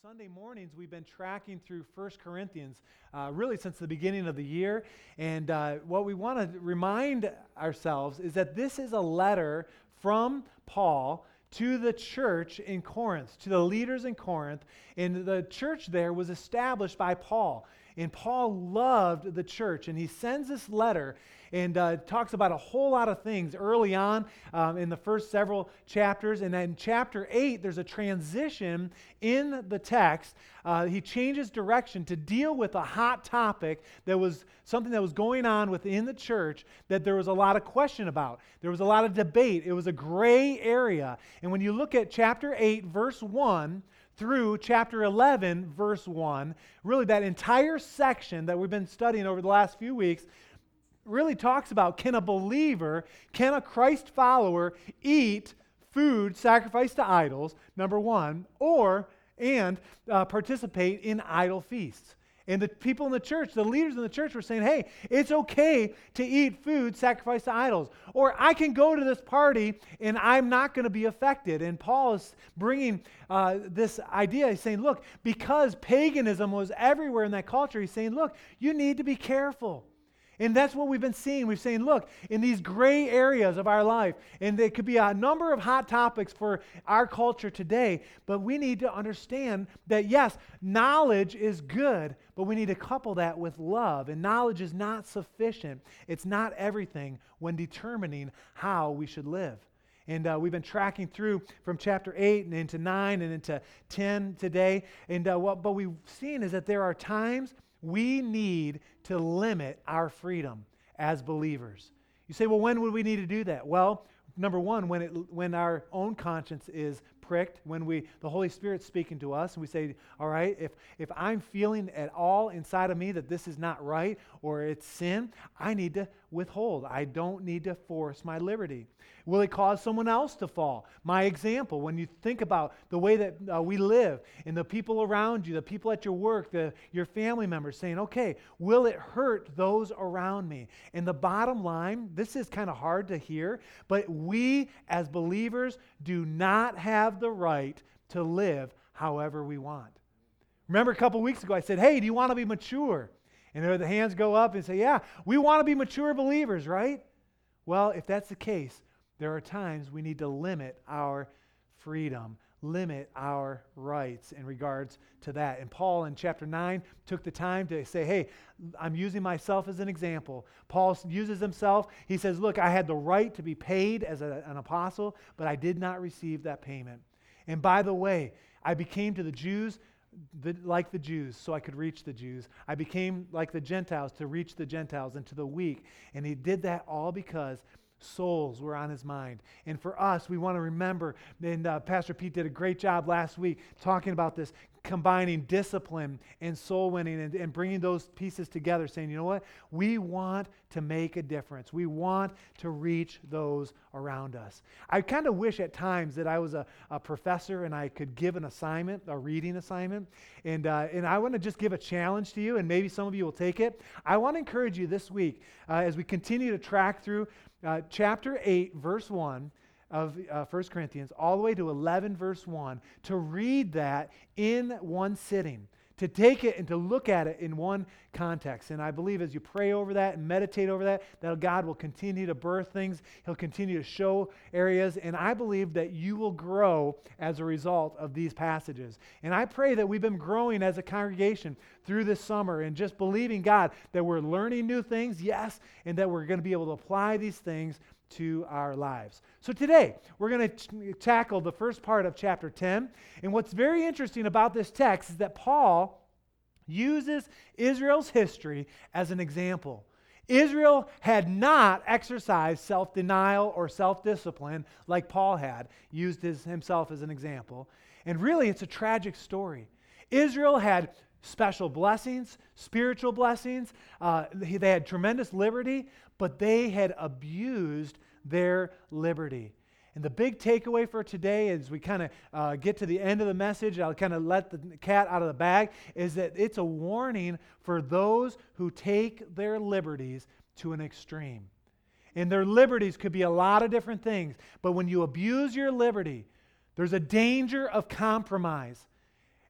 Sunday mornings, we've been tracking through 1 Corinthians uh, really since the beginning of the year. And uh, what we want to remind ourselves is that this is a letter from Paul to the church in Corinth, to the leaders in Corinth. And the church there was established by Paul. And Paul loved the church, and he sends this letter and uh, talks about a whole lot of things early on um, in the first several chapters. And then chapter 8, there's a transition in the text. Uh, he changes direction to deal with a hot topic that was something that was going on within the church that there was a lot of question about. There was a lot of debate. It was a gray area. And when you look at chapter 8, verse 1, through chapter 11, verse 1, really that entire section that we've been studying over the last few weeks really talks about can a believer, can a Christ follower eat food sacrificed to idols, number one, or and uh, participate in idol feasts. And the people in the church, the leaders in the church were saying, hey, it's okay to eat food sacrificed to idols. Or I can go to this party and I'm not going to be affected. And Paul is bringing uh, this idea. He's saying, look, because paganism was everywhere in that culture, he's saying, look, you need to be careful. And that's what we've been seeing. We've seen, look, in these gray areas of our life, and there could be a number of hot topics for our culture today, but we need to understand that, yes, knowledge is good, but we need to couple that with love. And knowledge is not sufficient, it's not everything when determining how we should live. And uh, we've been tracking through from chapter 8 and into 9 and into 10 today. And uh, what but we've seen is that there are times we need to limit our freedom as believers. You say, well, when would we need to do that? Well, number one, when, it, when our own conscience is pricked, when we, the Holy Spirit's speaking to us, and we say, all right, if, if I'm feeling at all inside of me that this is not right or it's sin, I need to withhold. I don't need to force my liberty. Will it cause someone else to fall? My example, when you think about the way that uh, we live and the people around you, the people at your work, the, your family members saying, okay, will it hurt those around me? And the bottom line, this is kind of hard to hear, but we as believers do not have the right to live however we want. Remember a couple weeks ago, I said, hey, do you want to be mature? And the hands go up and say, yeah, we want to be mature believers, right? Well, if that's the case, there are times we need to limit our freedom, limit our rights in regards to that. And Paul in chapter 9 took the time to say, hey, I'm using myself as an example. Paul uses himself. He says, look, I had the right to be paid as a, an apostle, but I did not receive that payment. And by the way, I became to the Jews the, like the Jews so I could reach the Jews. I became like the Gentiles to reach the Gentiles and to the weak. And he did that all because souls were on his mind. And for us, we want to remember, and uh, Pastor Pete did a great job last week talking about this, combining discipline and soul winning and, and bringing those pieces together, saying, you know what? We want to make a difference. We want to reach those around us. I kind of wish at times that I was a, a, professor and I could give an assignment, a reading assignment. And, uh, and I want to just give a challenge to you, and maybe some of you will take it. I want to encourage you this week uh, as we continue to track through uh, chapter 8, verse 1 of uh, 1 Corinthians, all the way to 11, verse 1, to read that in one sitting to take it and to look at it in one context. And I believe as you pray over that and meditate over that, that God will continue to birth things. He'll continue to show areas. And I believe that you will grow as a result of these passages. And I pray that we've been growing as a congregation through this summer and just believing God that we're learning new things, yes, and that we're going to be able to apply these things to our lives. So today, we're going to tackle the first part of chapter 10. And what's very interesting about this text is that Paul uses Israel's history as an example. Israel had not exercised self denial or self discipline like Paul had, used his, himself as an example. And really, it's a tragic story. Israel had special blessings, spiritual blessings. Uh, they had tremendous liberty, but they had abused their liberty. And the big takeaway for today, as we kind of uh, get to the end of the message, I'll kind of let the cat out of the bag, is that it's a warning for those who take their liberties to an extreme. And their liberties could be a lot of different things, but when you abuse your liberty, there's a danger of compromise.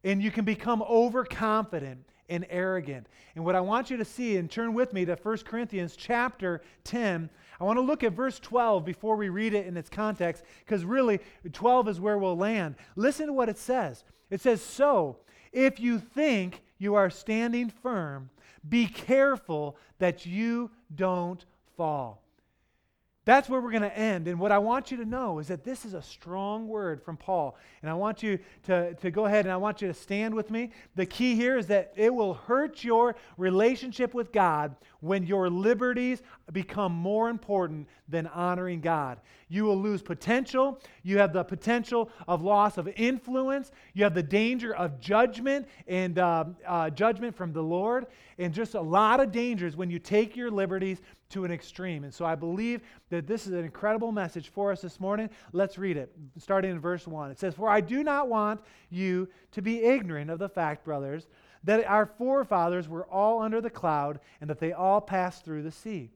And you can become overconfident and arrogant. And what I want you to see, and turn with me to 1 Corinthians chapter 10. I want to look at verse 12 before we read it in its context, because really, 12 is where we'll land. Listen to what it says. It says, So, if you think you are standing firm, be careful that you don't fall. That's where we're going to end. And what I want you to know is that this is a strong word from Paul. And I want you to, to go ahead and I want you to stand with me. The key here is that it will hurt your relationship with God when your liberties become more important than honoring God. You will lose potential. You have the potential of loss of influence. You have the danger of judgment and uh, uh, judgment from the Lord. And just a lot of dangers when you take your liberties to an extreme. And so I believe that this is an incredible message for us this morning. Let's read it, starting in verse 1. It says, For I do not want you to be ignorant of the fact, brothers, that our forefathers were all under the cloud and that they all passed through the sea.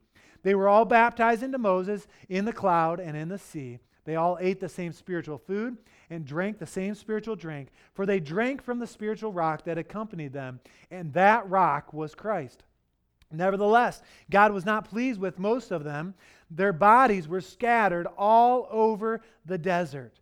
They were all baptized into Moses in the cloud and in the sea. They all ate the same spiritual food and drank the same spiritual drink, for they drank from the spiritual rock that accompanied them, and that rock was Christ. Nevertheless, God was not pleased with most of them. Their bodies were scattered all over the desert.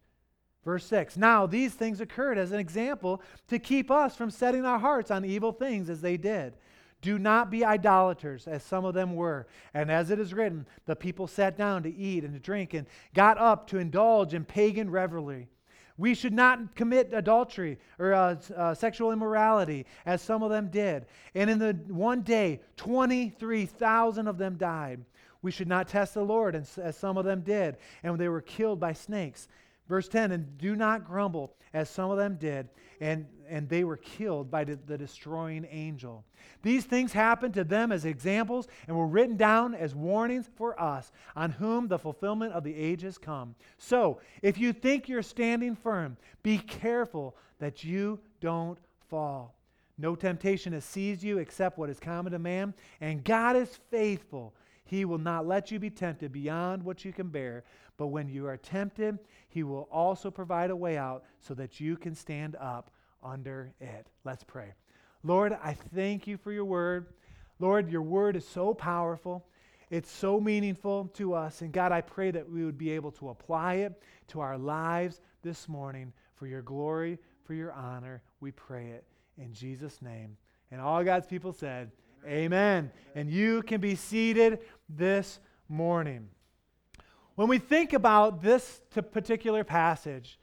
Verse 6 Now these things occurred as an example to keep us from setting our hearts on evil things as they did. Do not be idolaters, as some of them were. And as it is written, the people sat down to eat and to drink and got up to indulge in pagan revelry. We should not commit adultery or uh, uh, sexual immorality, as some of them did. And in the one day, 23,000 of them died. We should not test the Lord, as some of them did, and they were killed by snakes. Verse 10 And do not grumble, as some of them did, and, and they were killed by the, destroying angel. These things happened to them as examples and were written down as warnings for us, on whom the fulfillment of the ages come. So, if you think you're standing firm, be careful that you don't fall. No temptation has seized you except what is common to man, and God is faithful. He will not let you be tempted beyond what you can bear, but when you are tempted, He will also provide a way out so that you can stand up under it. Let's pray. Lord, I thank you for your word. Lord, your word is so powerful. It's so meaningful to us. And God, I pray that we would be able to apply it to our lives this morning for your glory, for your honor. We pray it in Jesus' name. And all God's people said, Amen. And you can be seated this morning. When we think about this particular passage,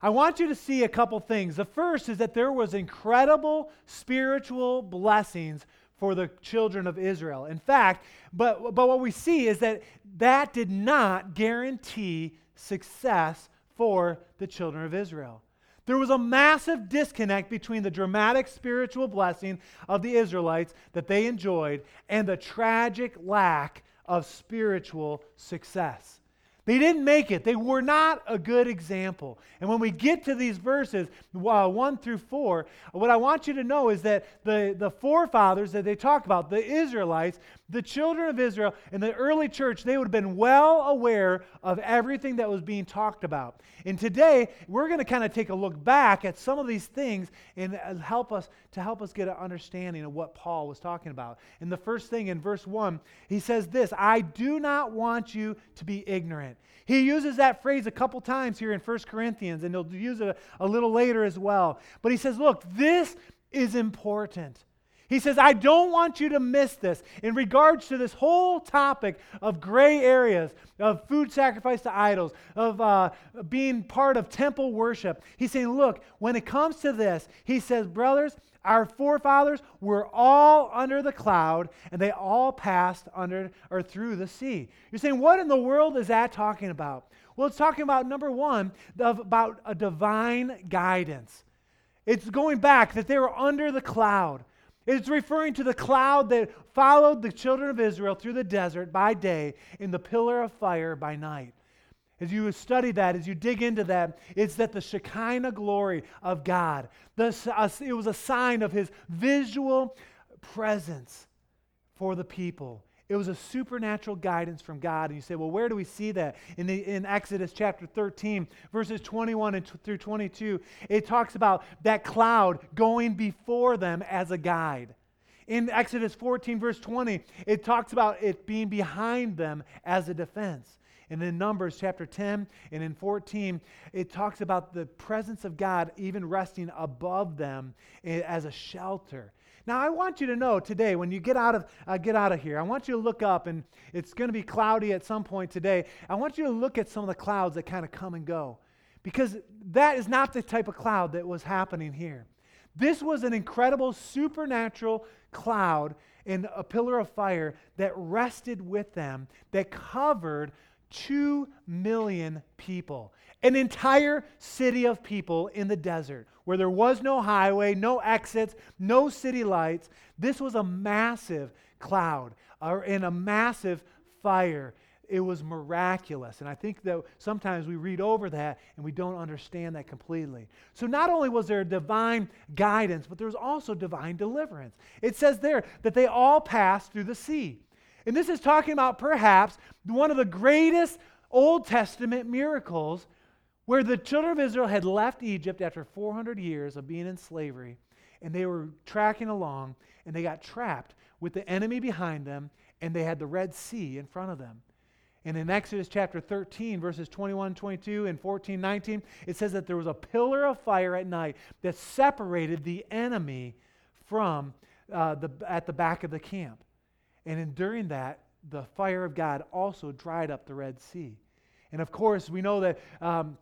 I want you to see a couple things. The first is that there was incredible spiritual blessings for the children of Israel. In fact, but, but what we see is that that did not guarantee success for the children of Israel. There was a massive disconnect between the dramatic spiritual blessing of the Israelites that they enjoyed and the tragic lack of spiritual success. They didn't make it. They were not a good example. And when we get to these verses, uh, 1 through 4, what I want you to know is that the, the forefathers that they talk about, the Israelites, the children of Israel in the early church, they would have been well aware of everything that was being talked about. And today, we're going to kind of take a look back at some of these things and uh, help us to help us get an understanding of what Paul was talking about. And the first thing in verse 1, he says this, I do not want you to be ignorant. He uses that phrase a couple times here in 1 Corinthians, and he'll use it a, a little later as well. But he says, look, this is important. He says, I don't want you to miss this in regards to this whole topic of gray areas, of food sacrifice to idols, of uh, being part of temple worship. He's saying, look, when it comes to this, he says, brothers, our forefathers were all under the cloud and they all passed under or through the sea. You're saying, what in the world is that talking about? Well, it's talking about number one, about a divine guidance. It's going back that they were under the cloud. It's referring to the cloud that followed the children of Israel through the desert by day in the pillar of fire by night. As you study that, as you dig into that, it's that the Shekinah glory of God, the, it was a sign of his visual presence for the people It was a supernatural guidance from God. And you say, well, where do we see that? In, the, in Exodus chapter 13, verses 21 and t- through 22, it talks about that cloud going before them as a guide. In Exodus 14, verse 20, it talks about it being behind them as a defense. And in Numbers chapter 10 and in 14, it talks about the presence of God even resting above them eh, as a shelter. Now, I want you to know today, when you get out of, uh, get out of here, I want you to look up, and it's going to be cloudy at some point today. I want you to look at some of the clouds that kind of come and go, because that is not the type of cloud that was happening here. This was an incredible supernatural cloud and a pillar of fire that rested with them, that covered two million people an entire city of people in the desert where there was no highway, no exits, no city lights. This was a massive cloud uh, or in a massive fire. It was miraculous. And I think that sometimes we read over that and we don't understand that completely. So not only was there divine guidance, but there was also divine deliverance. It says there that they all passed through the sea. And this is talking about perhaps one of the greatest Old Testament miracles where the children of Israel had left Egypt after 400 years of being in slavery, and they were tracking along, and they got trapped with the enemy behind them, and they had the Red Sea in front of them. And in Exodus chapter 13, verses 21, 22, and 14, 19, it says that there was a pillar of fire at night that separated the enemy from uh, the, at the back of the camp. And in, during that, the fire of God also dried up the Red Sea. And of course, we know that um,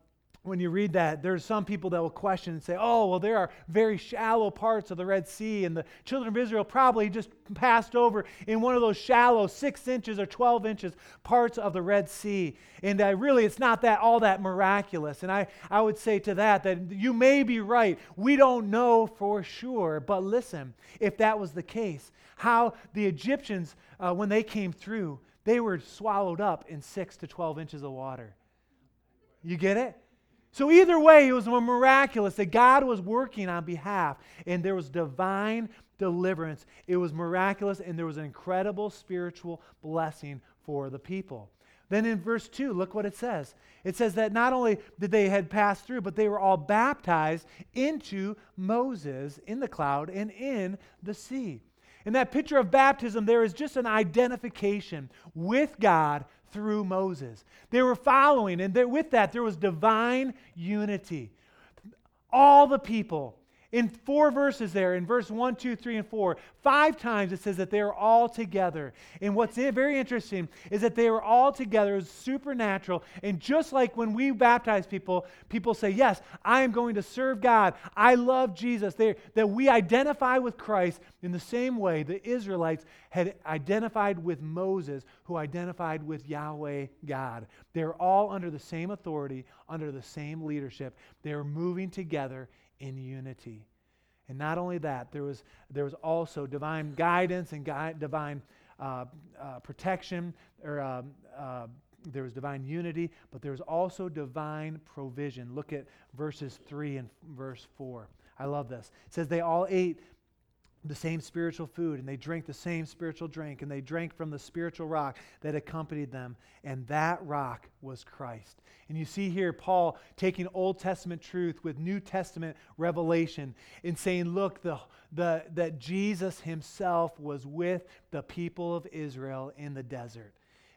when you read that, there's some people that will question and say, oh, well, there are very shallow parts of the Red Sea, and the children of Israel probably just passed over in one of those shallow six inches or 12 inches parts of the Red Sea. And uh, really, it's not that all that miraculous. And I, I would say to that that you may be right. We don't know for sure. But listen, if that was the case, how the Egyptians, uh, when they came through, they were swallowed up in six to 12 inches of water. You get it? So, either way, it was more miraculous that God was working on behalf, and there was divine deliverance. It was miraculous, and there was an incredible spiritual blessing for the people. Then in verse 2, look what it says. It says that not only did they had passed through, but they were all baptized into Moses in the cloud and in the sea. In that picture of baptism, there is just an identification with God through Moses. They were following, and with that, there was divine unity. All the people in four verses there, in verse 1, 2, 3, and 4, five times it says that they are all together. And what's very interesting is that they were all together as supernatural. And just like when we baptize people, people say, Yes, I am going to serve God. I love Jesus. They, that we identify with Christ in the same way the Israelites had identified with Moses, who identified with Yahweh God. They're all under the same authority, under the same leadership. They're moving together in unity. And not only that, there was, there was also divine guidance and gui- divine uh, uh, protection, or uh, uh, there was divine unity, but there was also divine provision. Look at verses 3 and verse 4. I love this. It says, They all ate the same spiritual food and they drank the same spiritual drink and they drank from the spiritual rock that accompanied them and that rock was Christ. And you see here Paul taking Old Testament truth with New Testament revelation and saying look the, the, that Jesus himself was with the people of Israel in the desert.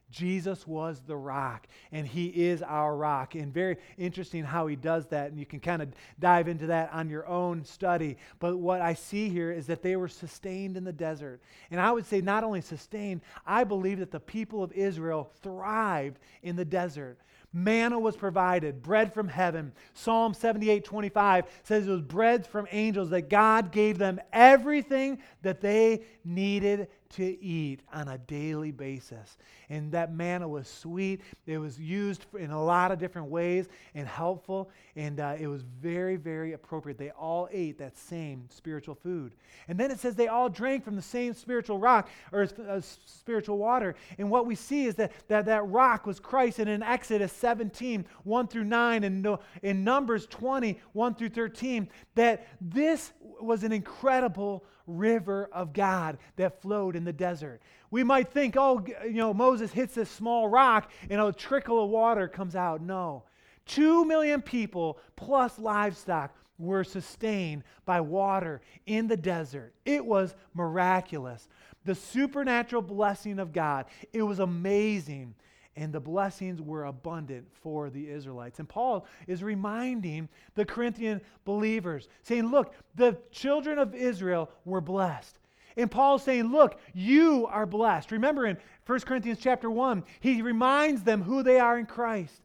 Jesus was the rock, and he is our rock. And very interesting how he does that, and you can kind of dive into that on your own study. But what I see here is that they were sustained in the desert. And I would say not only sustained, I believe that the people of Israel thrived in the desert. Manna was provided, bread from heaven. Psalm 78 25 says it was bread from angels that God gave them everything that they needed to eat on a daily basis. And that manna was sweet. It was used in a lot of different ways and helpful. And uh, it was very, very appropriate. They all ate that same spiritual food. And then it says they all drank from the same spiritual rock or uh, spiritual water. And what we see is that, that that rock was Christ. And in Exodus 17, 1 through 9, and in Numbers 20, 1 through 13, that this was an incredible river of God that flowed in the desert. We might think, oh, you know, Moses hits this small rock and a trickle of water comes out. No. Two million people plus livestock were sustained by water in the desert. It was miraculous. The supernatural blessing of God, it was amazing and the blessings were abundant for the Israelites. And Paul is reminding the Corinthian believers, saying, Look, the children of Israel were blessed. And Paul's saying, Look, you are blessed. Remember in 1 Corinthians chapter 1, he reminds them who they are in Christ.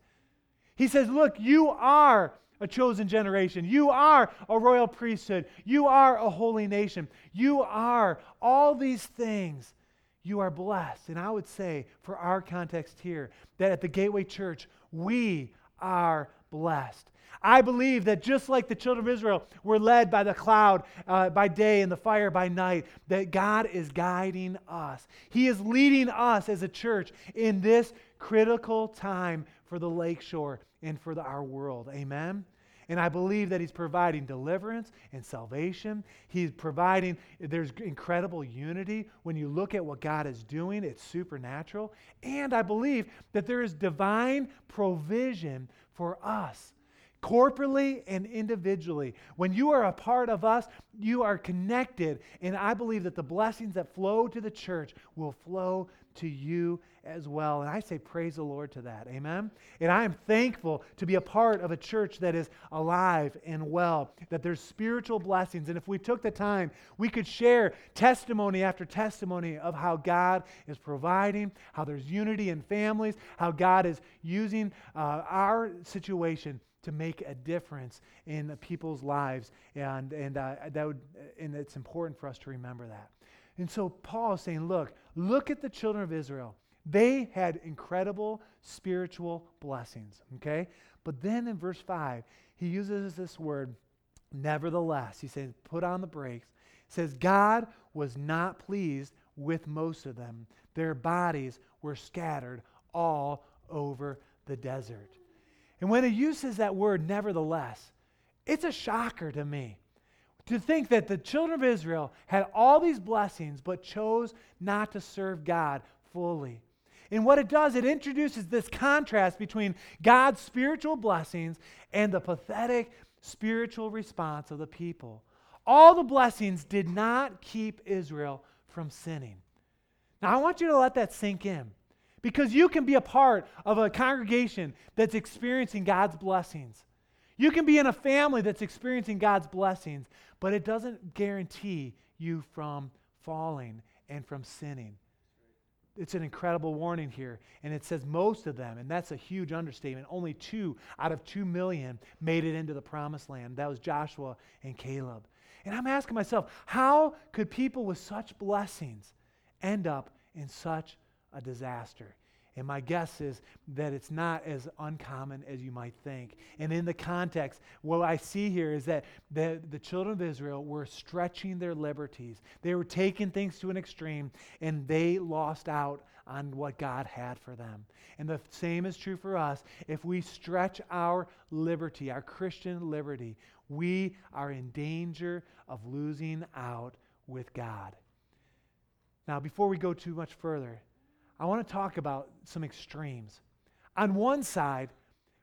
He says, Look, you are a chosen generation. You are a royal priesthood. You are a holy nation. You are all these things you are blessed. And I would say, for our context here, that at the Gateway Church, we are blessed. I believe that just like the children of Israel were led by the cloud uh, by day and the fire by night, that God is guiding us. He is leading us as a church in this critical time for the lakeshore and for the, our world. Amen? And I believe that He's providing deliverance and salvation. He's providing, there's incredible unity. When you look at what God is doing, it's supernatural. And I believe that there is divine provision for us corporately and individually. When you are a part of us, you are connected. And I believe that the blessings that flow to the church will flow to you as well. And I say, praise the Lord to that. Amen. And I am thankful to be a part of a church that is alive and well, that there's spiritual blessings. And if we took the time, we could share testimony after testimony of how God is providing, how there's unity in families, how God is using uh, our situation to make a difference in people's lives. And, and, uh, that would, and it's important for us to remember that. And so Paul is saying, look, look at the children of Israel. They had incredible spiritual blessings, okay? But then in verse 5, he uses this word, nevertheless. He says, put on the brakes. He says, God was not pleased with most of them. Their bodies were scattered all over the desert. And when he uses that word, nevertheless, it's a shocker to me to think that the children of Israel had all these blessings but chose not to serve God fully. And what it does, it introduces this contrast between God's spiritual blessings and the pathetic spiritual response of the people. All the blessings did not keep Israel from sinning. Now, I want you to let that sink in because you can be a part of a congregation that's experiencing God's blessings. You can be in a family that's experiencing God's blessings, but it doesn't guarantee you from falling and from sinning. It's an incredible warning here. And it says most of them, and that's a huge understatement, only two out of two million made it into the promised land. That was Joshua and Caleb. And I'm asking myself, how could people with such blessings end up in such a disaster. And my guess is that it's not as uncommon as you might think. And in the context, what I see here is that the, the children of Israel were stretching their liberties. They were taking things to an extreme, and they lost out on what God had for them. And the same is true for us. If we stretch our liberty, our Christian liberty, we are in danger of losing out with God. Now, before we go too much further, I want to talk about some extremes. On one side,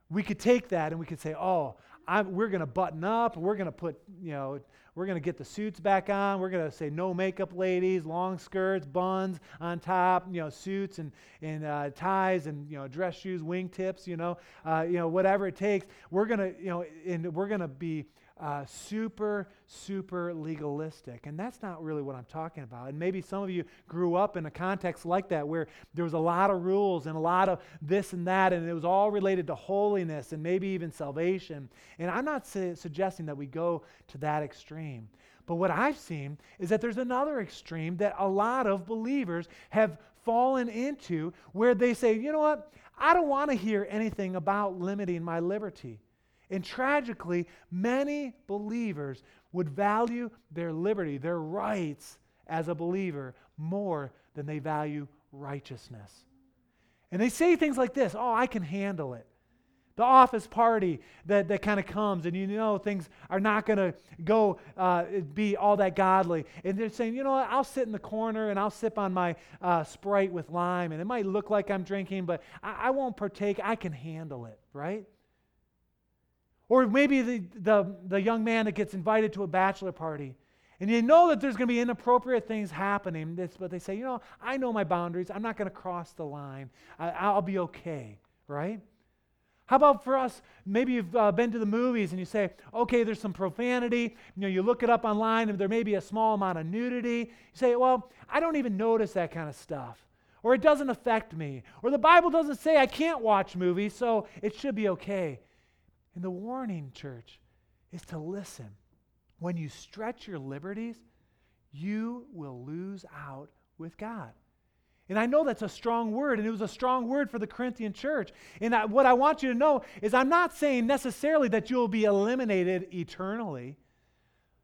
we could take that and we could say, oh, I'm, we're going to button up. We're going to put, you know, we're going to get the suits back on. We're going to say no makeup ladies, long skirts, buns on top, you know, suits and, and uh, ties and, you know, dress shoes, wingtips, you know, uh, you know, whatever it takes. We're going to, you know, and we're going to be uh, super, super legalistic. And that's not really what I'm talking about. And maybe some of you grew up in a context like that where there was a lot of rules and a lot of this and that, and it was all related to holiness and maybe even salvation. And I'm not su- suggesting that we go to that extreme. But what I've seen is that there's another extreme that a lot of believers have fallen into where they say, you know what? I don't want to hear anything about limiting my liberty. And tragically, many believers would value their liberty, their rights as a believer, more than they value righteousness. And they say things like this Oh, I can handle it. the office party that, that kind of comes, and you know things are not going to go uh, be all that godly. And they're saying, you know what, I'll sit in the corner and I'll sip on my uh, Sprite with lime, and it might look like I'm drinking, but I, I won't partake. I can handle it, right? Or maybe the, the, the young man that gets invited to a bachelor party and you know that there's going to be inappropriate things happening, but they say, you know, I know my boundaries. I'm not going to cross the line. I, will be okay, right? How about for us? Maybe you've uh, been to the movies and you say, okay, there's some profanity. You know, you look it up online and there may be a small amount of nudity. You say, well, I don't even notice that kind of stuff. Or it doesn't affect me. Or the Bible doesn't say I can't watch movies, so it should be okay. And the warning, church, is to listen when you stretch your liberties, you will lose out with God. And I know that's a strong word, and it was a strong word for the Corinthian church. And I, what I want you to know is I'm not saying necessarily that you'll be eliminated eternally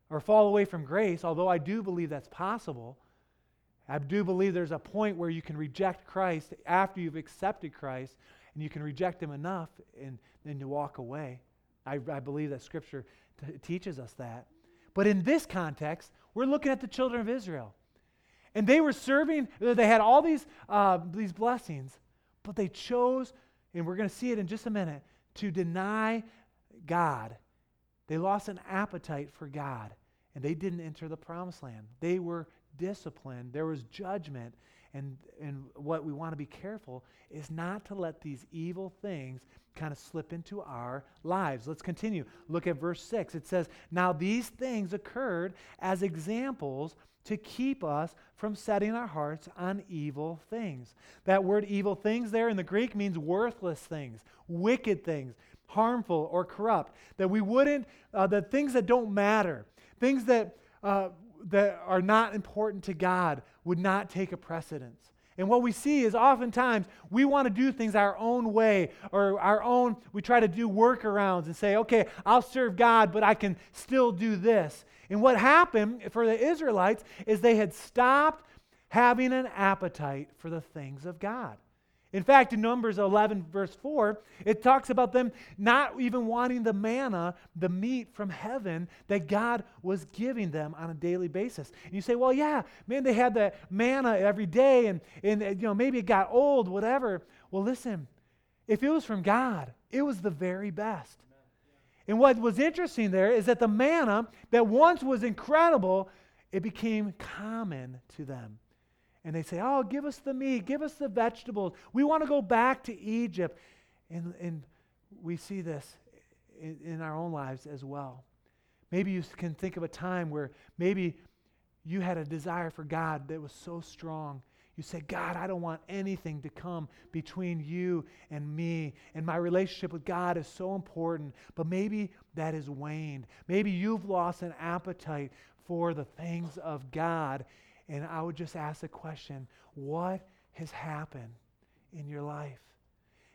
or fall away from grace, although I do believe that's possible. I do believe there's a point where you can reject Christ after you've accepted Christ, and you can reject Him enough and then to walk away. I, I believe that Scripture t- teaches us that. But in this context, we're looking at the children of Israel. And they were serving, they had all these, uh, these blessings, but they chose, and we're going to see it in just a minute, to deny God. They lost an appetite for God, and they didn't enter the promised land. They were disciplined, there was judgment. And, and what we want to be careful is not to let these evil things kind of slip into our lives. Let's continue. Look at verse 6. It says, Now these things occurred as examples to keep us from setting our hearts on evil things. That word evil things there in the Greek means worthless things, wicked things, harmful or corrupt. That we wouldn't, uh, the things that don't matter, things that, uh, that are not important to God would not take a precedence. And what we see is oftentimes we want to do things our own way or our own, we try to do workarounds and say, okay, I'll serve God, but I can still do this. And what happened for the Israelites is they had stopped having an appetite for the things of God. In fact, in Numbers 11, verse 4, it talks about them not even wanting the manna, the meat from heaven that God was giving them on a daily basis. And you say, well, yeah, man, they had the manna every day, and, and you know, maybe it got old, whatever. Well, listen, if it was from God, it was the very best. And what was interesting there is that the manna that once was incredible, it became common to them and they say, Oh, give us the meat, give us the vegetables. We want to go back to Egypt. And, and we see this in, in our own lives as well. Maybe you can think of a time where maybe you had a desire for God that was so strong. You say, God, I don't want anything to come between you and me. And my relationship with God is so important. But maybe that has waned. Maybe you've lost an appetite for the things of God. And I would just ask the question what has happened in your life?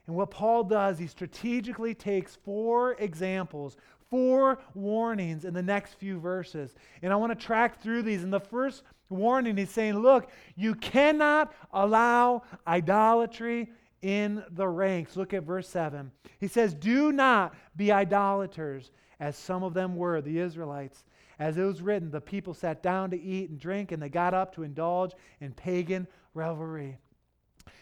And what Paul does, he strategically takes four examples, four warnings in the next few verses. And I want to track through these. And the first warning, he's saying, look, you cannot allow idolatry in the ranks. Look at verse 7. He says, Do not be idolaters, as some of them were, the Israelites. As it was written, the people sat down to eat and drink, and they got up to indulge in pagan revelry.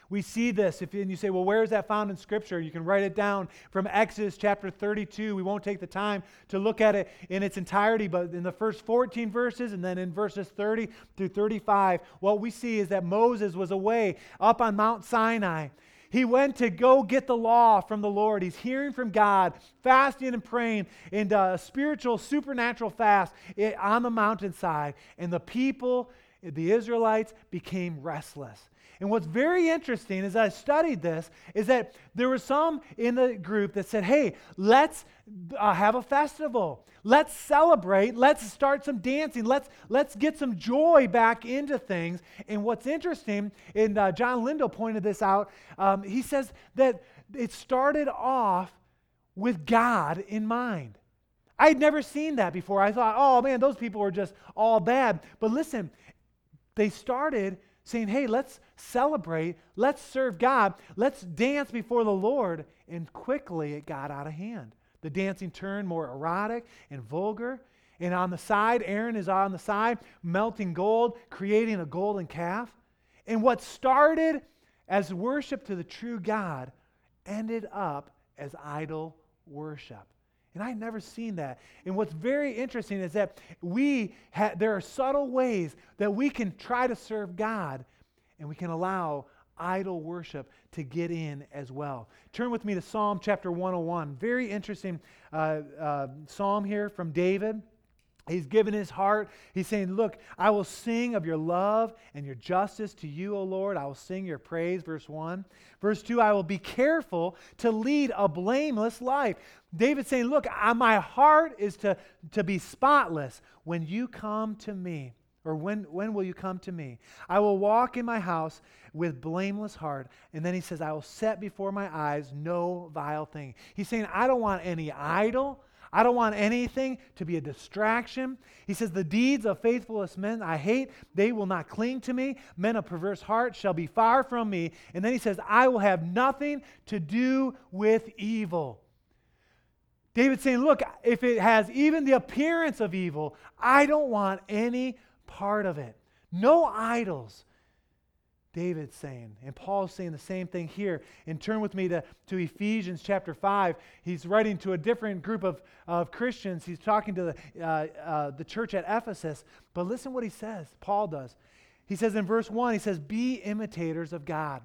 We see this, if, and you say, well, where is that found in Scripture? You can write it down from Exodus chapter 32. We won't take the time to look at it in its entirety, but in the first 14 verses and then in verses 30 through 35, what we see is that Moses was away up on Mount Sinai. He went to go get the law from the Lord. He's hearing from God, fasting and praying in uh, a spiritual, supernatural fast eh, on the mountainside. And the people, the Israelites, became restless. And what's very interesting as I studied this is that there were some in the group that said, hey, let's uh, have a festival. Let's celebrate. Let's start some dancing. Let's, let's get some joy back into things. And what's interesting, and uh, John Lindo pointed this out, um, he says that it started off with God in mind. I had never seen that before. I thought, oh man, those people were just all bad. But listen, they started saying, hey, let's celebrate, let's serve God, let's dance before the Lord. And quickly it got out of hand. The dancing turned more erotic and vulgar. And on the side, Aaron is on the side, melting gold, creating a golden calf. And what started as worship to the true God ended up as idol worship. And I've never seen that. And what's very interesting is that we ha- there are subtle ways that we can try to serve God and we can allow idol worship to get in as well. Turn with me to Psalm chapter 101. Very interesting uh, uh, psalm here from David. He's given his heart. He's saying, Look, I will sing of your love and your justice to you, O Lord. I will sing your praise, verse 1. Verse 2, I will be careful to lead a blameless life. David's saying, Look, I, my heart is to, to be spotless when you come to me. Or when, when will you come to me? I will walk in my house with blameless heart. And then he says, I will set before my eyes no vile thing. He's saying, I don't want any idol. I don't want anything to be a distraction. He says, The deeds of faithless men I hate, they will not cling to me. Men of perverse heart shall be far from me. And then he says, I will have nothing to do with evil. David's saying, Look, if it has even the appearance of evil, I don't want any part of it. No idols. David's saying. And Paul's saying the same thing here. And turn with me to, to Ephesians chapter 5. He's writing to a different group of, of Christians. He's talking to the, uh, uh, the church at Ephesus. But listen what he says. Paul does. He says in verse 1, he says, Be imitators of God.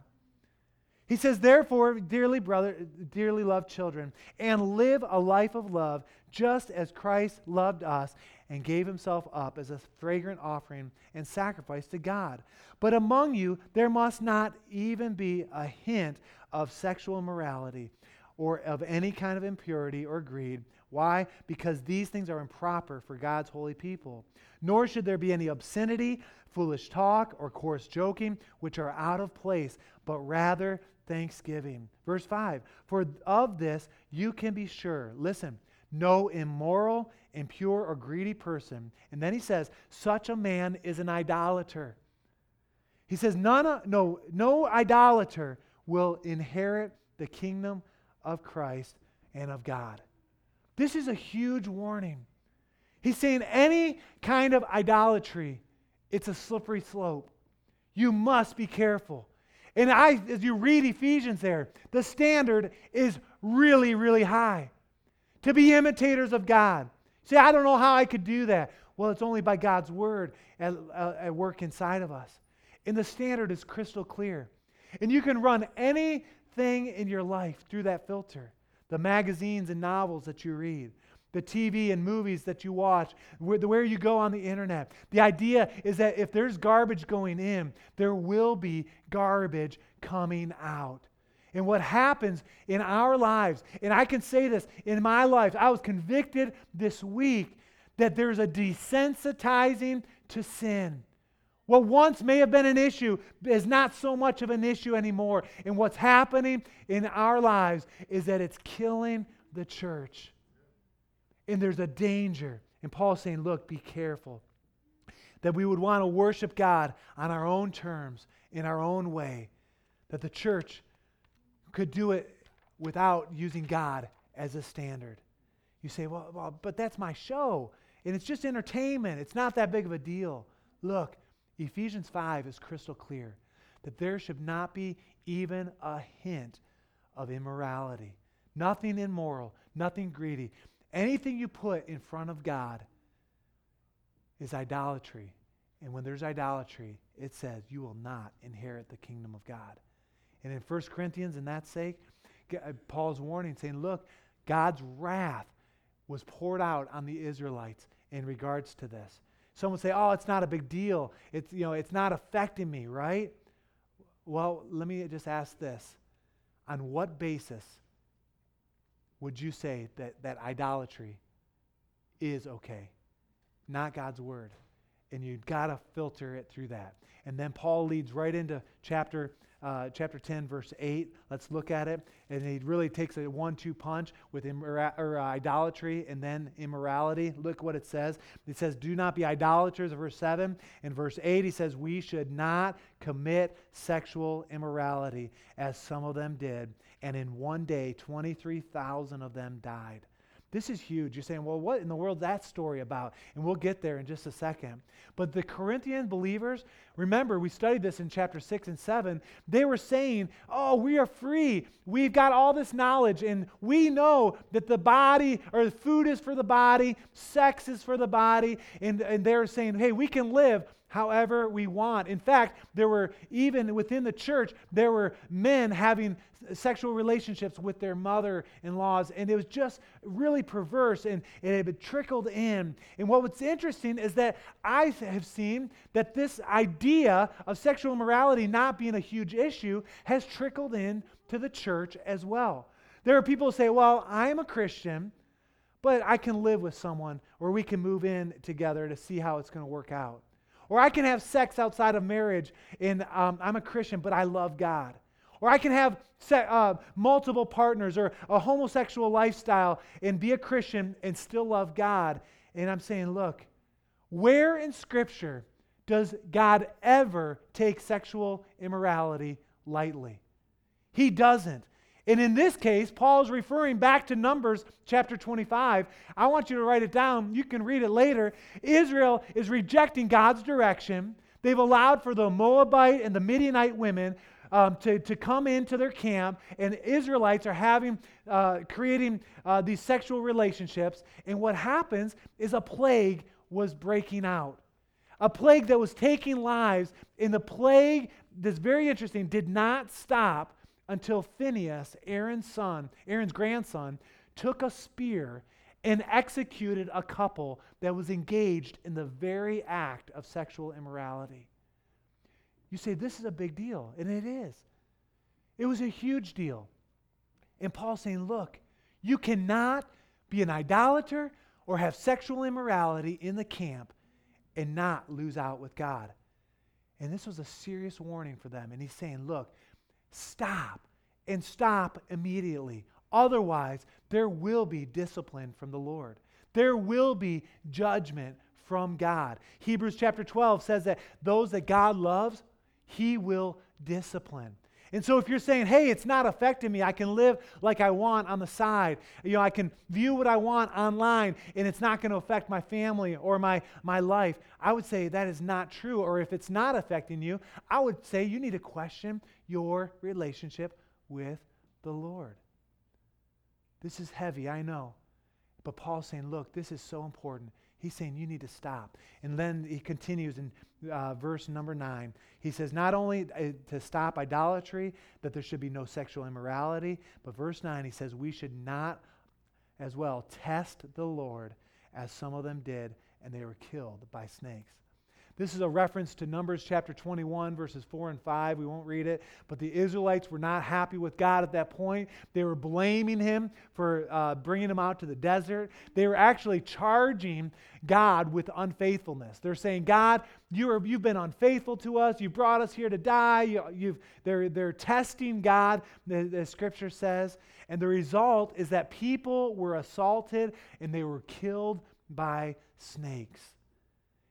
He says, Therefore, dearly brother, dearly loved children, and live a life of love, just as Christ loved us and gave himself up as a fragrant offering and sacrifice to God. But among you there must not even be a hint of sexual immorality or of any kind of impurity or greed. Why? Because these things are improper for God's holy people. Nor should there be any obscenity, foolish talk, or coarse joking, which are out of place, but rather thanksgiving. Verse 5 For of this you can be sure. Listen, no immoral, impure, or greedy person. And then he says, such a man is an idolater. He says, None, no, no idolater will inherit the kingdom of Christ and of God. This is a huge warning. He's saying any kind of idolatry, it's a slippery slope. You must be careful. And I, as you read Ephesians there, the standard is really, really high. To be imitators of God. See, I don't know how I could do that. Well, it's only by God's word at, uh, at work inside of us. And the standard is crystal clear. And you can run anything in your life through that filter the magazines and novels that you read, the TV and movies that you watch, where, where you go on the internet. The idea is that if there's garbage going in, there will be garbage coming out. And what happens in our lives, and I can say this in my life, I was convicted this week that there's a desensitizing to sin. What once may have been an issue is not so much of an issue anymore. And what's happening in our lives is that it's killing the church. And there's a danger. And Paul's saying, look, be careful. That we would want to worship God on our own terms, in our own way. That the church could do it without using God as a standard. You say, well, well but that's my show. And it's just entertainment. It's not that big of a deal. Look, Ephesians 5 is crystal clear that there should not be even a hint of immorality. Nothing immoral, nothing greedy. Anything you put in front of God is idolatry. And when there's idolatry, it says you will not inherit the kingdom of God. And in 1 Corinthians, in that sake, uh, Paul's warning saying, look, God's wrath was poured out on the Israelites in regards to this. Someone say, "Oh, it's not a big deal. It's you know, it's not affecting me, right?" Well, let me just ask this. On what basis would you say that, that idolatry is okay? Not God's word. And you've got to filter it through that. And then Paul leads right into chapter uh, chapter 10, verse 8. Let's look at it. And he really takes a one two punch with immora- or, uh, idolatry and then immorality. Look what it says. It says, Do not be idolaters, verse 7. In verse 8, he says, We should not commit sexual immorality, as some of them did. And in one day, 23,000 of them died. This is huge. You're saying, well, what in the world is that story about? And we'll get there in just a second. But the Corinthian believers, remember, we studied this in chapter 6 and 7. They were saying, oh, we are free. We've got all this knowledge, and we know that the body or food is for the body, sex is for the body. And, and they're saying, hey, we can live however we want. In fact, there were, even within the church, there were men having sexual relationships with their mother in laws, and it was just really perverse and it had trickled in. And what was interesting is that I have seen that this idea of sexual immorality not being a huge issue has trickled in to the church as well. There are people who say, Well, I'm a Christian, but I can live with someone, or we can move in together to see how it's going to work out. Or I can have sex outside of marriage, and um, I'm a Christian, but I love God. Or I can have se- uh, multiple partners or a homosexual lifestyle and be a Christian and still love God. And I'm saying, look, where in Scripture does God ever take sexual immorality lightly? He doesn't. And in this case, Paul is referring back to Numbers chapter 25. I want you to write it down. You can read it later. Israel is rejecting God's direction. They've allowed for the Moabite and the Midianite women um, to, to come into their camp, and Israelites are having, uh, creating uh, these sexual relationships. And what happens is a plague was breaking out. A plague that was taking lives, and the plague, that's very interesting, did not stop until Phineas, Aaron's son, Aaron's grandson, took a spear and executed a couple that was engaged in the very act of sexual immorality. You say, this is a big deal, and it is. It was a huge deal. And Paul's saying, look, you cannot be an idolater or have sexual immorality in the camp and not lose out with God. And this was a serious warning for them. And he's saying, look, stop and stop immediately. Otherwise, there will be discipline from the Lord. There will be judgment from God. Hebrews chapter 12 says that those that God loves, he will discipline. And so if you're saying, hey, it's not affecting me, I can live like I want on the side, you know, I can view what I want online, and it's not going to affect my family or my, my life, I would say that is not true. Or if it's not affecting you, I would say you need to question your relationship with the Lord. This is heavy, I know. But Paul's saying, look, this is so important. He's saying you need to stop. And then he continues in uh, verse number nine. He says, not only uh, to stop idolatry, that there should be no sexual immorality, but verse nine, he says, we should not as well test the Lord as some of them did, and they were killed by snakes. This is a reference to Numbers chapter 21, verses 4 and 5. We won't read it. But the Israelites were not happy with God at that point. They were blaming him for uh, bringing them out to the desert. They were actually charging God with unfaithfulness. They're saying, God, you are, you've been unfaithful to us. You brought us here to die. You, have they're, they're testing God, the, the scripture says. And the result is that people were assaulted and they were killed by snakes.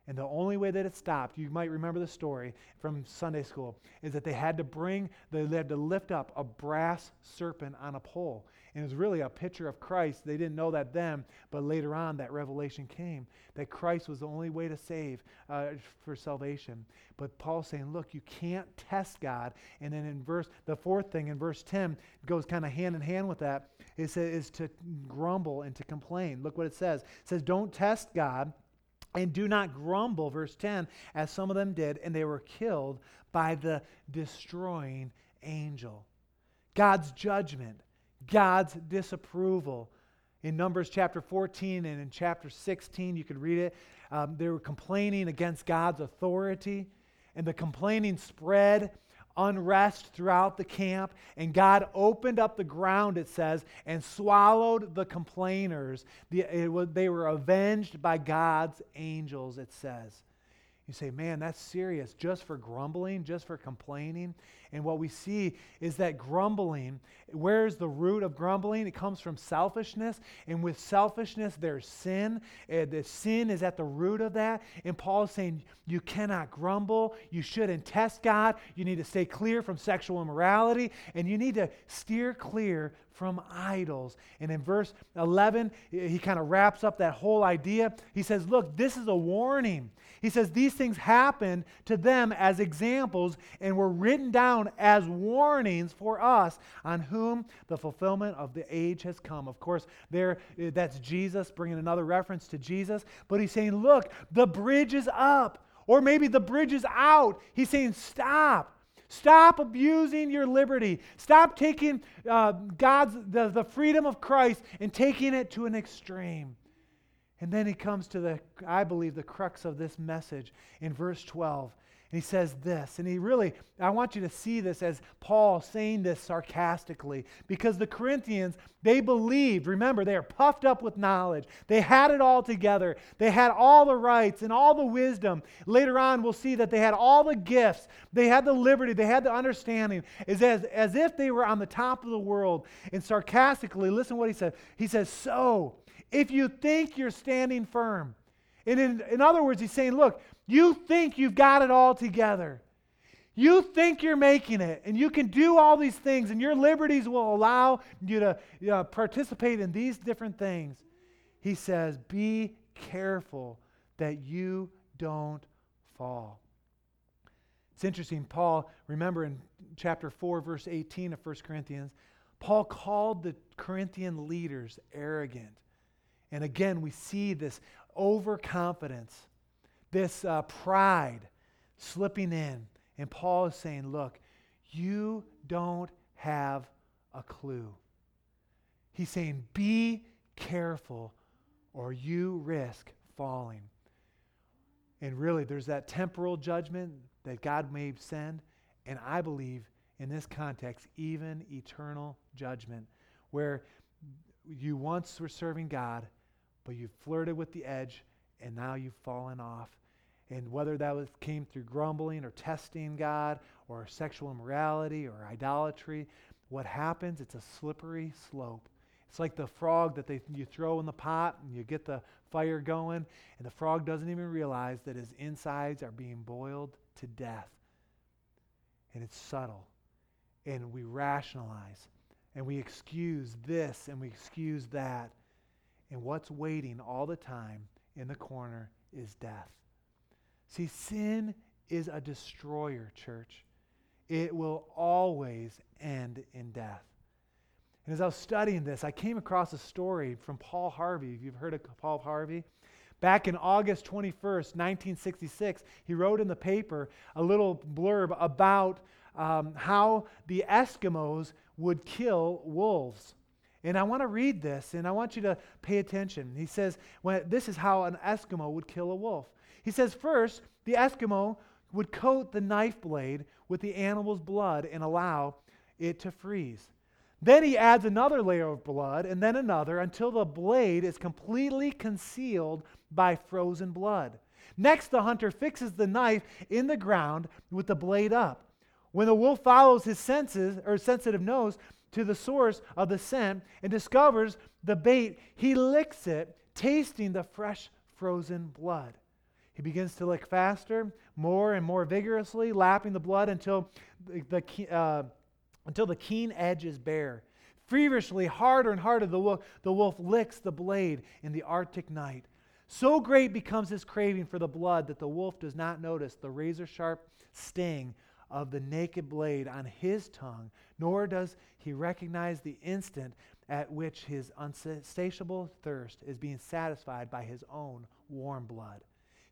And the only way that it stopped, you might remember the story from Sunday school, is that they had to bring, they had to lift up a brass serpent on a pole. And it was really a picture of Christ. They didn't know that then, but later on that revelation came that Christ was the only way to save uh, for salvation. But Paul's saying, look, you can't test God. And then in verse, the fourth thing in verse 10 goes kind of hand in hand with that, is, is to grumble and to complain. Look what it says. It says, don't test God and do not grumble, verse 10, as some of them did, and they were killed by the destroying angel. God's judgment, God's disapproval. In Numbers chapter 14 and in chapter 16, you could read it. Um, they were complaining against God's authority, and the complaining spread unrest throughout the camp, and God opened up the ground, it says, and swallowed the complainers. The, they were avenged by God's angels, it says. You say, man, that's serious. Just for grumbling, just for complaining. And what we see is that grumbling, where's the root of grumbling? It comes from selfishness. And with selfishness, there's sin. And the sin is at the root of that. And Paul is saying, you cannot grumble. You shouldn't test God. You need to stay clear from sexual immorality. And you need to steer clear from idols. And in verse 11, he kind of wraps up that whole idea. He says, Look, this is a warning. He says, These things happened to them as examples and were written down as warnings for us on whom the fulfillment of the age has come. Of course, there eh, that's Jesus bringing another reference to Jesus, but he's saying, Look, the bridge is up. Or maybe the bridge is out. He's saying, Stop. Stop abusing your liberty. Stop taking uh, God's the, the freedom of Christ and taking it to an extreme. And then he comes to the, I believe, the crux of this message in verse 12. And he says this, and he really, I want you to see this as Paul saying this sarcastically, because the Corinthians, they believed, remember, they are puffed up with knowledge. They had it all together. They had all the rights and all the wisdom. Later on, we'll see that they had all the gifts. They had the liberty. They had the understanding, as, as, as if they were on the top of the world. And sarcastically, listen what he said. He says, So, if you think you're standing firm, and in, in other words, he's saying, look, you think you've got it all together. You think you're making it, and you can do all these things, and your liberties will allow you to you know, participate in these different things. He says, Be careful that you don't fall. It's interesting. Paul, remember in chapter 4, verse 18 of 1 Corinthians, Paul called the Corinthian leaders arrogant. And again, we see this overconfidence this uh, pride slipping in. And Paul is saying, look, you don't have a clue. He's saying, be careful or you risk falling. And really, there's that temporal judgment that God may send. And I believe in this context, even eternal judgment, where you once were serving God, but you flirted with the edge, and now you've fallen off. And whether that was, came through grumbling or testing God or sexual immorality or idolatry, what happens, it's a slippery slope. It's like the frog that they, you throw in the pot and you get the fire going, and the frog doesn't even realize that his insides are being boiled to death. And it's subtle. And we rationalize and we excuse this and we excuse that. And what's waiting all the time in the corner is death. See, sin is a destroyer, church. It will always end in death. And as I was studying this, I came across a story from Paul Harvey. If you've heard of Paul Harvey, back in August 21st, 1966, he wrote in the paper a little blurb about um, how the Eskimos would kill wolves. And I want to read this, and I want you to pay attention. He says, This is how an Eskimo would kill a wolf. He says, first, the Eskimo would coat the knife blade with the animal's blood and allow it to freeze. Then he adds another layer of blood and then another until the blade is completely concealed by frozen blood. Next, the hunter fixes the knife in the ground with the blade up. When the wolf follows his senses or sensitive nose to the source of the scent and discovers the bait, he licks it, tasting the fresh frozen blood. He begins to lick faster, more and more vigorously, lapping the blood until the, uh, until the keen edge is bare. Feverishly, harder and harder, the wolf, the wolf licks the blade in the Arctic night. So great becomes his craving for the blood that the wolf does not notice the razor sharp sting of the naked blade on his tongue, nor does he recognize the instant at which his unsatiable thirst is being satisfied by his own warm blood.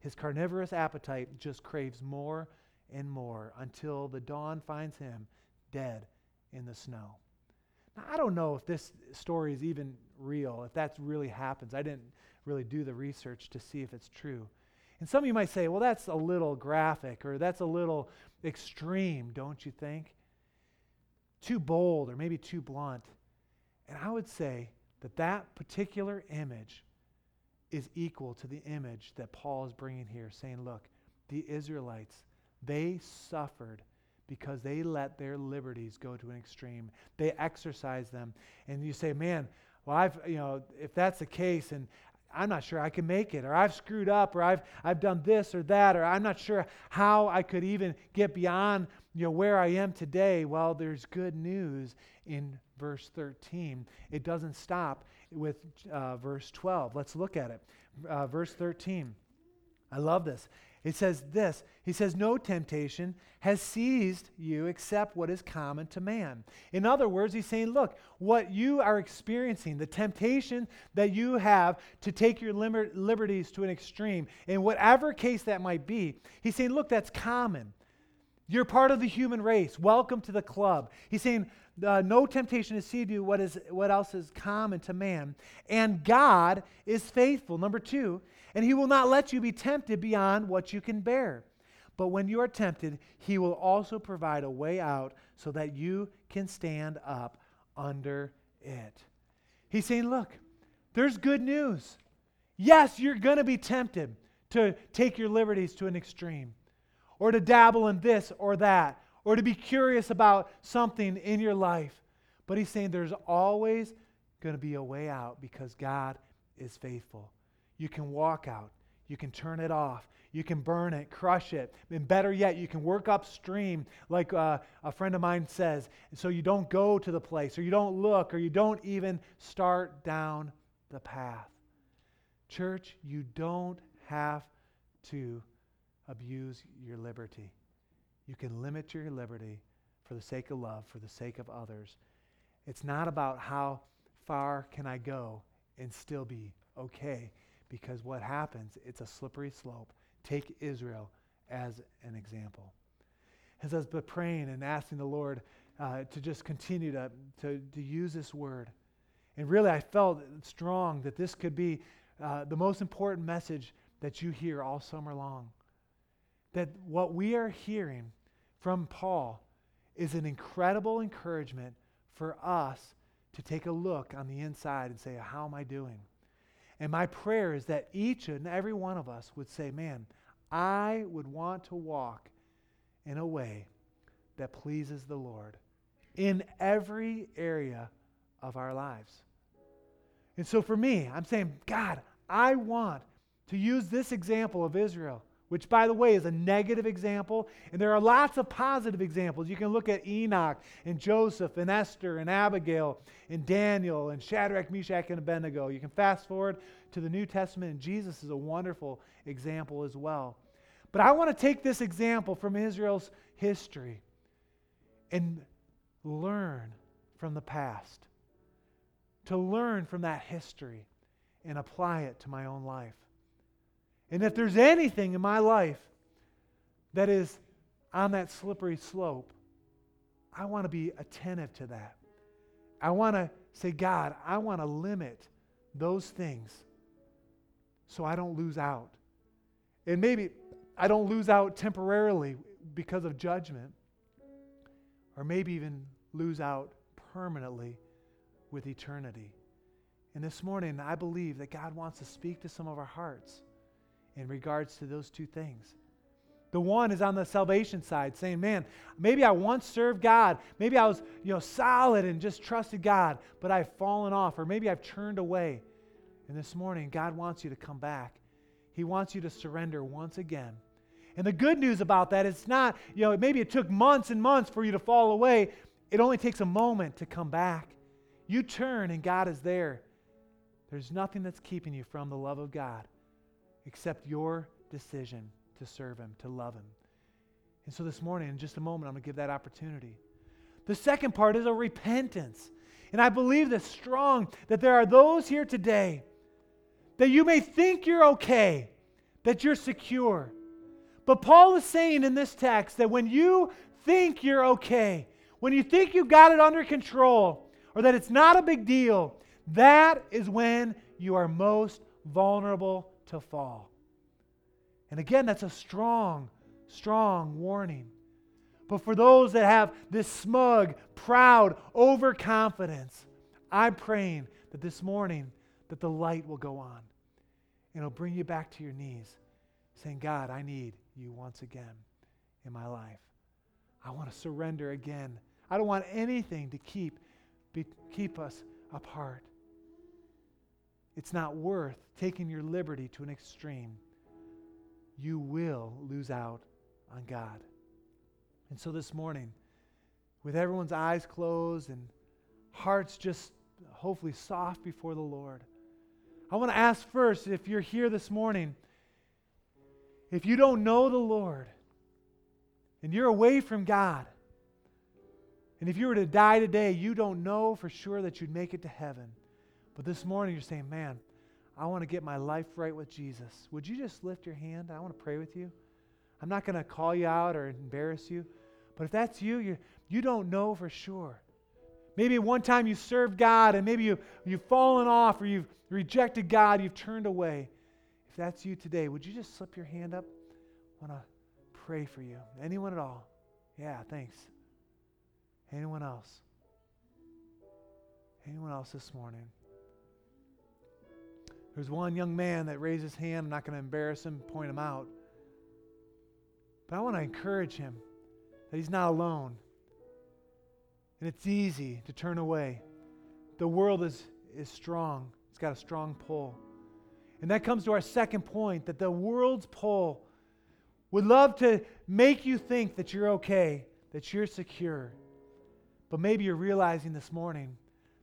His carnivorous appetite just craves more and more until the dawn finds him dead in the snow. Now, I don't know if this story is even real, if that really happens. I didn't really do the research to see if it's true. And some of you might say, well, that's a little graphic or that's a little extreme, don't you think? Too bold or maybe too blunt. And I would say that that particular image is equal to the image that Paul is bringing here, saying, look, the Israelites, they suffered because they let their liberties go to an extreme. They exercised them. And you say, man, well, I've, you know, if that's the case, and I'm not sure I can make it, or I've screwed up, or I've, I've done this or that, or I'm not sure how I could even get beyond you know, where I am today. Well, there's good news in verse 13. It doesn't stop with uh, verse 12. Let's look at it. Uh, verse 13. I love this. It says this He says, No temptation has seized you except what is common to man. In other words, he's saying, Look, what you are experiencing, the temptation that you have to take your liber- liberties to an extreme, in whatever case that might be, he's saying, Look, that's common. You're part of the human race. Welcome to the club. He's saying, uh, no temptation has seized you what, is, what else is common to man. And God is faithful. Number two, and he will not let you be tempted beyond what you can bear. But when you are tempted, he will also provide a way out so that you can stand up under it. He's saying, Look, there's good news. Yes, you're going to be tempted to take your liberties to an extreme, or to dabble in this or that, or to be curious about something in your life. But he's saying there's always going to be a way out because God is faithful. You can walk out. You can turn it off. You can burn it, crush it. And better yet, you can work upstream, like uh, a friend of mine says, so you don't go to the place, or you don't look, or you don't even start down the path. Church, you don't have to abuse your liberty. You can limit your liberty for the sake of love, for the sake of others. It's not about how far can I go and still be okay because what happens, it's a slippery slope. Take Israel as an example. As I was praying and asking the Lord uh, to just continue to, to, to use this word, and really I felt strong that this could be uh, the most important message that you hear all summer long. That what we are hearing from Paul is an incredible encouragement for us to take a look on the inside and say, How am I doing? And my prayer is that each and every one of us would say, Man, I would want to walk in a way that pleases the Lord in every area of our lives. And so for me, I'm saying, God, I want to use this example of Israel which, by the way, is a negative example. And there are lots of positive examples. You can look at Enoch and Joseph and Esther and Abigail and Daniel and Shadrach, Meshach, and Abednego. You can fast forward to the New Testament, and Jesus is a wonderful example as well. But I want to take this example from Israel's history and learn from the past, to learn from that history and apply it to my own life. And if there's anything in my life that is on that slippery slope, I want to be attentive to that. I want to say, God, I want to limit those things so I don't lose out. And maybe I don't lose out temporarily because of judgment, or maybe even lose out permanently with eternity. And this morning, I believe that God wants to speak to some of our hearts in regards to those two things. The one is on the salvation side, saying, Man, maybe I once served God. Maybe I was you know, solid and just trusted God, but I've fallen off, or maybe I've turned away. And this morning, God wants you to come back. He wants you to surrender once again. And the good news about that is not, you know, maybe it took months and months for you to fall away. It only takes a moment to come back. You turn, and God is there. There's nothing that's keeping you from the love of God except your decision to serve Him, to love Him. And so this morning, in just a moment, I'm going to give that opportunity. The second part is a repentance. And I believe this strong that there are those here today that you may think you're okay, that you're secure. But Paul is saying in this text that when you think you're okay, when you think you've got it under control, or that it's not a big deal, that is when you are most vulnerable to fall. And again, that's a strong, strong warning. But for those that have this smug, proud, overconfidence, I'm praying that this morning that the light will go on and it'll bring you back to your knees saying, God, I need you once again in my life. I want to surrender again. I don't want anything to keep, be, keep us apart. It's not worth taking your liberty to an extreme. You will lose out on God. And so this morning, with everyone's eyes closed and hearts just hopefully soft before the Lord, I want to ask first if you're here this morning, if you don't know the Lord and you're away from God, and if you were to die today, you don't know for sure that you'd make it to heaven. But this morning you're saying, man, I want to get my life right with Jesus. Would you just lift your hand? I want to pray with you. I'm not going to call you out or embarrass you. But if that's you, you, you don't know for sure. Maybe one time you served God and maybe you, you've fallen off or you've rejected God, you've turned away. If that's you today, would you just slip your hand up? I want to pray for you. Anyone at all? Yeah, thanks. Anyone else? Anyone else this morning? There's one young man that raised his hand. I'm not going to embarrass him, point him out. But I want to encourage him that he's not alone. And it's easy to turn away. The world is, is strong, it's got a strong pull. And that comes to our second point that the world's pull would love to make you think that you're okay, that you're secure. But maybe you're realizing this morning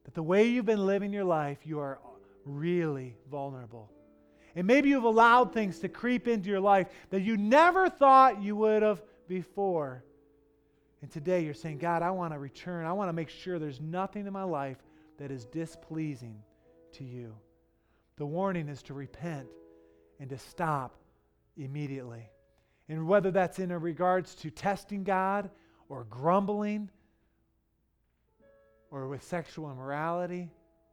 that the way you've been living your life, you are really vulnerable. And maybe you've allowed things to creep into your life that you never thought you would have before. And today you're saying, God, I want to return. I want to make sure there's nothing in my life that is displeasing to you. The warning is to repent and to stop immediately. And whether that's in regards to testing God or grumbling or with sexual immorality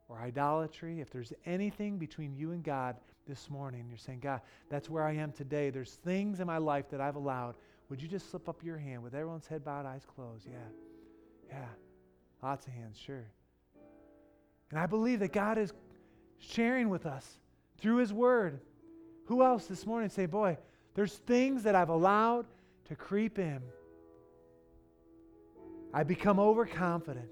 or idolatry, if there's anything between you and God this morning, you're saying, God, that's where I am today. There's things in my life that I've allowed. Would you just slip up your hand with everyone's head bowed, eyes closed? Yeah. Yeah. Lots of hands, sure. And I believe that God is sharing with us through His Word. Who else this morning say, boy, there's things that I've allowed to creep in. I become overconfident.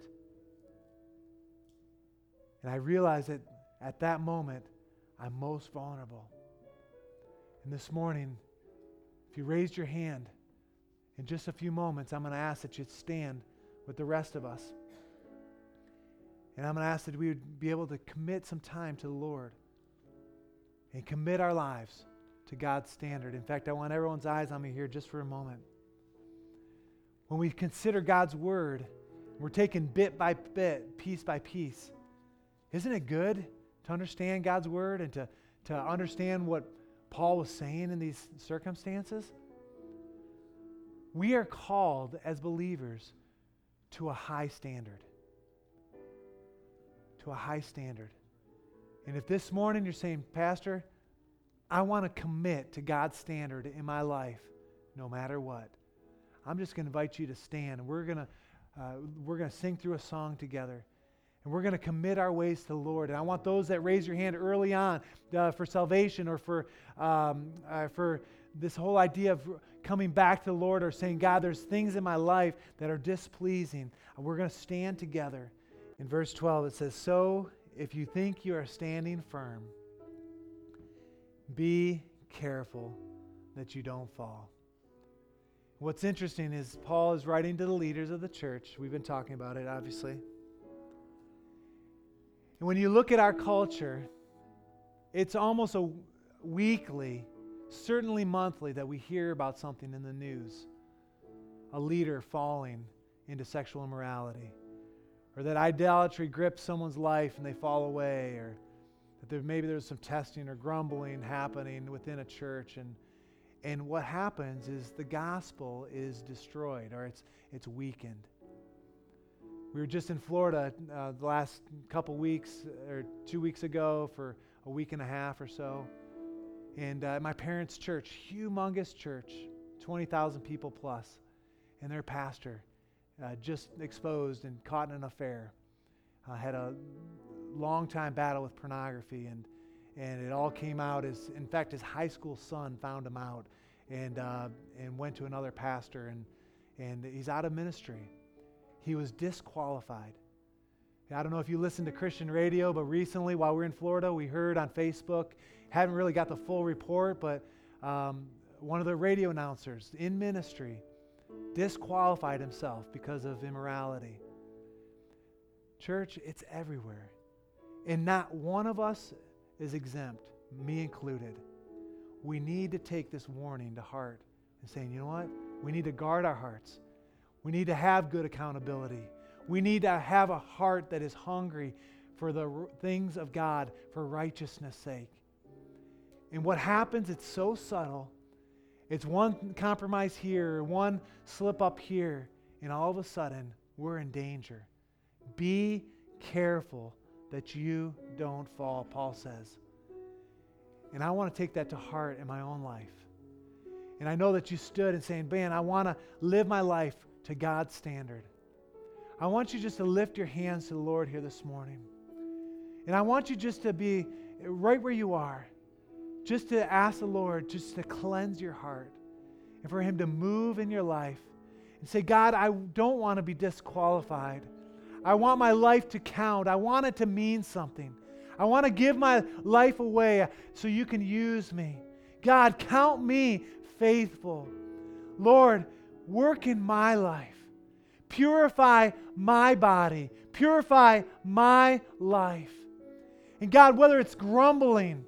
And I realize that at that moment, I'm most vulnerable. And this morning, if you raised your hand, in just a few moments, I'm going to ask that you stand with the rest of us. And I'm going to ask that we would be able to commit some time to the Lord and commit our lives to God's standard. In fact, I want everyone's eyes on me here just for a moment. When we consider God's word, we're taking bit by bit, piece by piece. Isn't it good to understand God's word and to, to understand what Paul was saying in these circumstances? We are called as believers to a high standard. To a high standard. And if this morning you're saying, Pastor, I want to commit to God's standard in my life, no matter what, I'm just going to invite you to stand. We're going to uh, we're going to sing through a song together. And we're going to commit our ways to the Lord. And I want those that raise your hand early on uh, for salvation or for, um, uh, for this whole idea of coming back to the Lord or saying, God, there's things in my life that are displeasing. We're going to stand together. In verse 12, it says, So if you think you are standing firm, be careful that you don't fall. What's interesting is Paul is writing to the leaders of the church. We've been talking about it, obviously. And when you look at our culture, it's almost a weekly, certainly monthly, that we hear about something in the news a leader falling into sexual immorality, or that idolatry grips someone's life and they fall away, or that there, maybe there's some testing or grumbling happening within a church. And, and what happens is the gospel is destroyed or it's, it's weakened. We were just in Florida uh, the last couple weeks or two weeks ago for a week and a half or so. And uh, my parents' church, humongous church, 20,000 people plus, and their pastor uh, just exposed and caught in an affair. Uh, had a long time battle with pornography and, and it all came out as, in fact, his high school son found him out and, uh, and went to another pastor, and, and he's out of ministry. He was disqualified. I don't know if you listen to Christian radio, but recently while we are in Florida, we heard on Facebook, haven't really got the full report, but um, one of the radio announcers in ministry disqualified himself because of immorality. Church, it's everywhere. And not one of us is exempt, me included. We need to take this warning to heart and saying, you know what? We need to guard our hearts. We need to have good accountability. We need to have a heart that is hungry for the things of God for righteousness' sake. And what happens, it's so subtle. It's one compromise here, one slip up here, and all of a sudden, we're in danger. Be careful that you don't fall, Paul says. And I want to take that to heart in my own life. And I know that you stood and saying, Man, I want to live my life to God's standard. I want you just to lift your hands to the Lord here this morning. And I want you just to be right where you are, just to ask the Lord just to cleanse your heart and for Him to move in your life and say, God, I don't want to be disqualified. I want my life to count. I want it to mean something. I want to give my life away so you can use me. God, count me faithful. Lord, work in my life. Purify my body. Purify my life. And God, whether it's grumbling,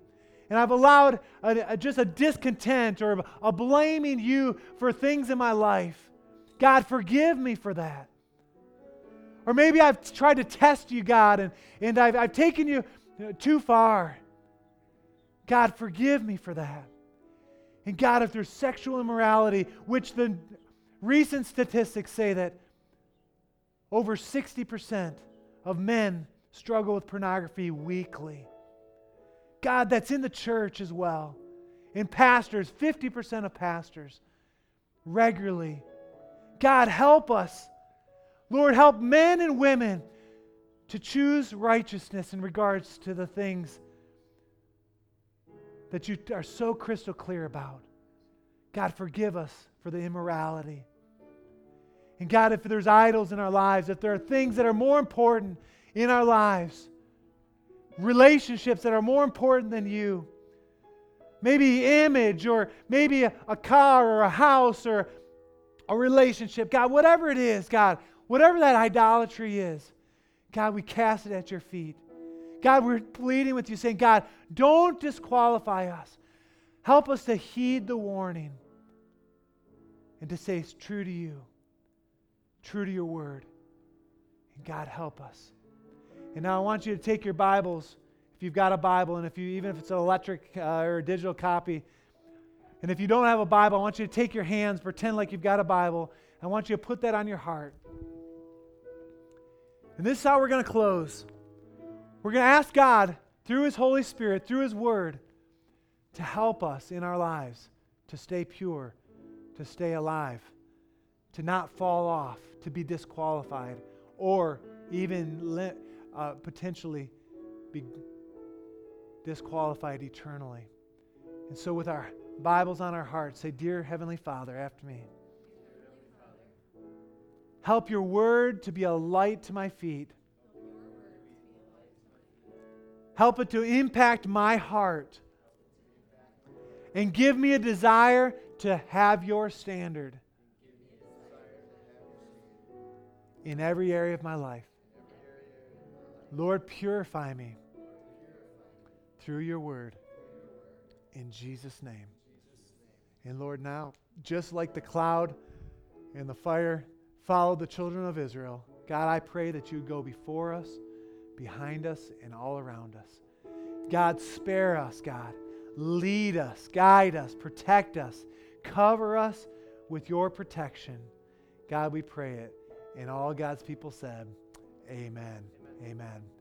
and I've allowed a, a, just a discontent or a blaming you for things in my life, God, forgive me for that. Or maybe I've tried to test you, God, and, and I've, I've taken you too far. God, forgive me for that. And God, if there's sexual immorality, which the recent statistics say that over 60% of men struggle with pornography weekly. God, that's in the church as well. In pastors, 50% of pastors regularly. God, help us. Lord, help men and women to choose righteousness in regards to the things that you are so crystal clear about. God, forgive us for the immorality. And God, if there's idols in our lives, if there are things that are more important in our lives, relationships that are more important than you, maybe image or maybe a, a car or a house or a relationship, God, whatever it is, God, whatever that idolatry is, God, we cast it at your feet. God, we're pleading with you, saying, God, don't disqualify us. Help us to heed the warning and to say it's true to you true to your word. And God, help us. And now I want you to take your Bibles, if you've got a Bible, and if you even if it's an electric uh, or a digital copy, and if you don't have a Bible, I want you to take your hands, pretend like you've got a Bible. I want you to put that on your heart. And this is how we're going to close. We're going to ask God, through His Holy Spirit, through His Word, to help us in our lives to stay pure, to stay alive, to not fall off, to be disqualified or even uh, potentially be disqualified eternally. And so, with our Bibles on our hearts, say, Dear Heavenly Father, after me. Help your word to be a light to my feet. Help it to impact my heart. And give me a desire to have your standard. in every area of my life. Lord, purify me through your word. In Jesus' name. And Lord, now, just like the cloud and the fire followed the children of Israel, God, I pray that you go before us, behind us, and all around us. God, spare us, God. Lead us, guide us, protect us, cover us with your protection. God, we pray it and all God's people said, Amen. Amen. Amen.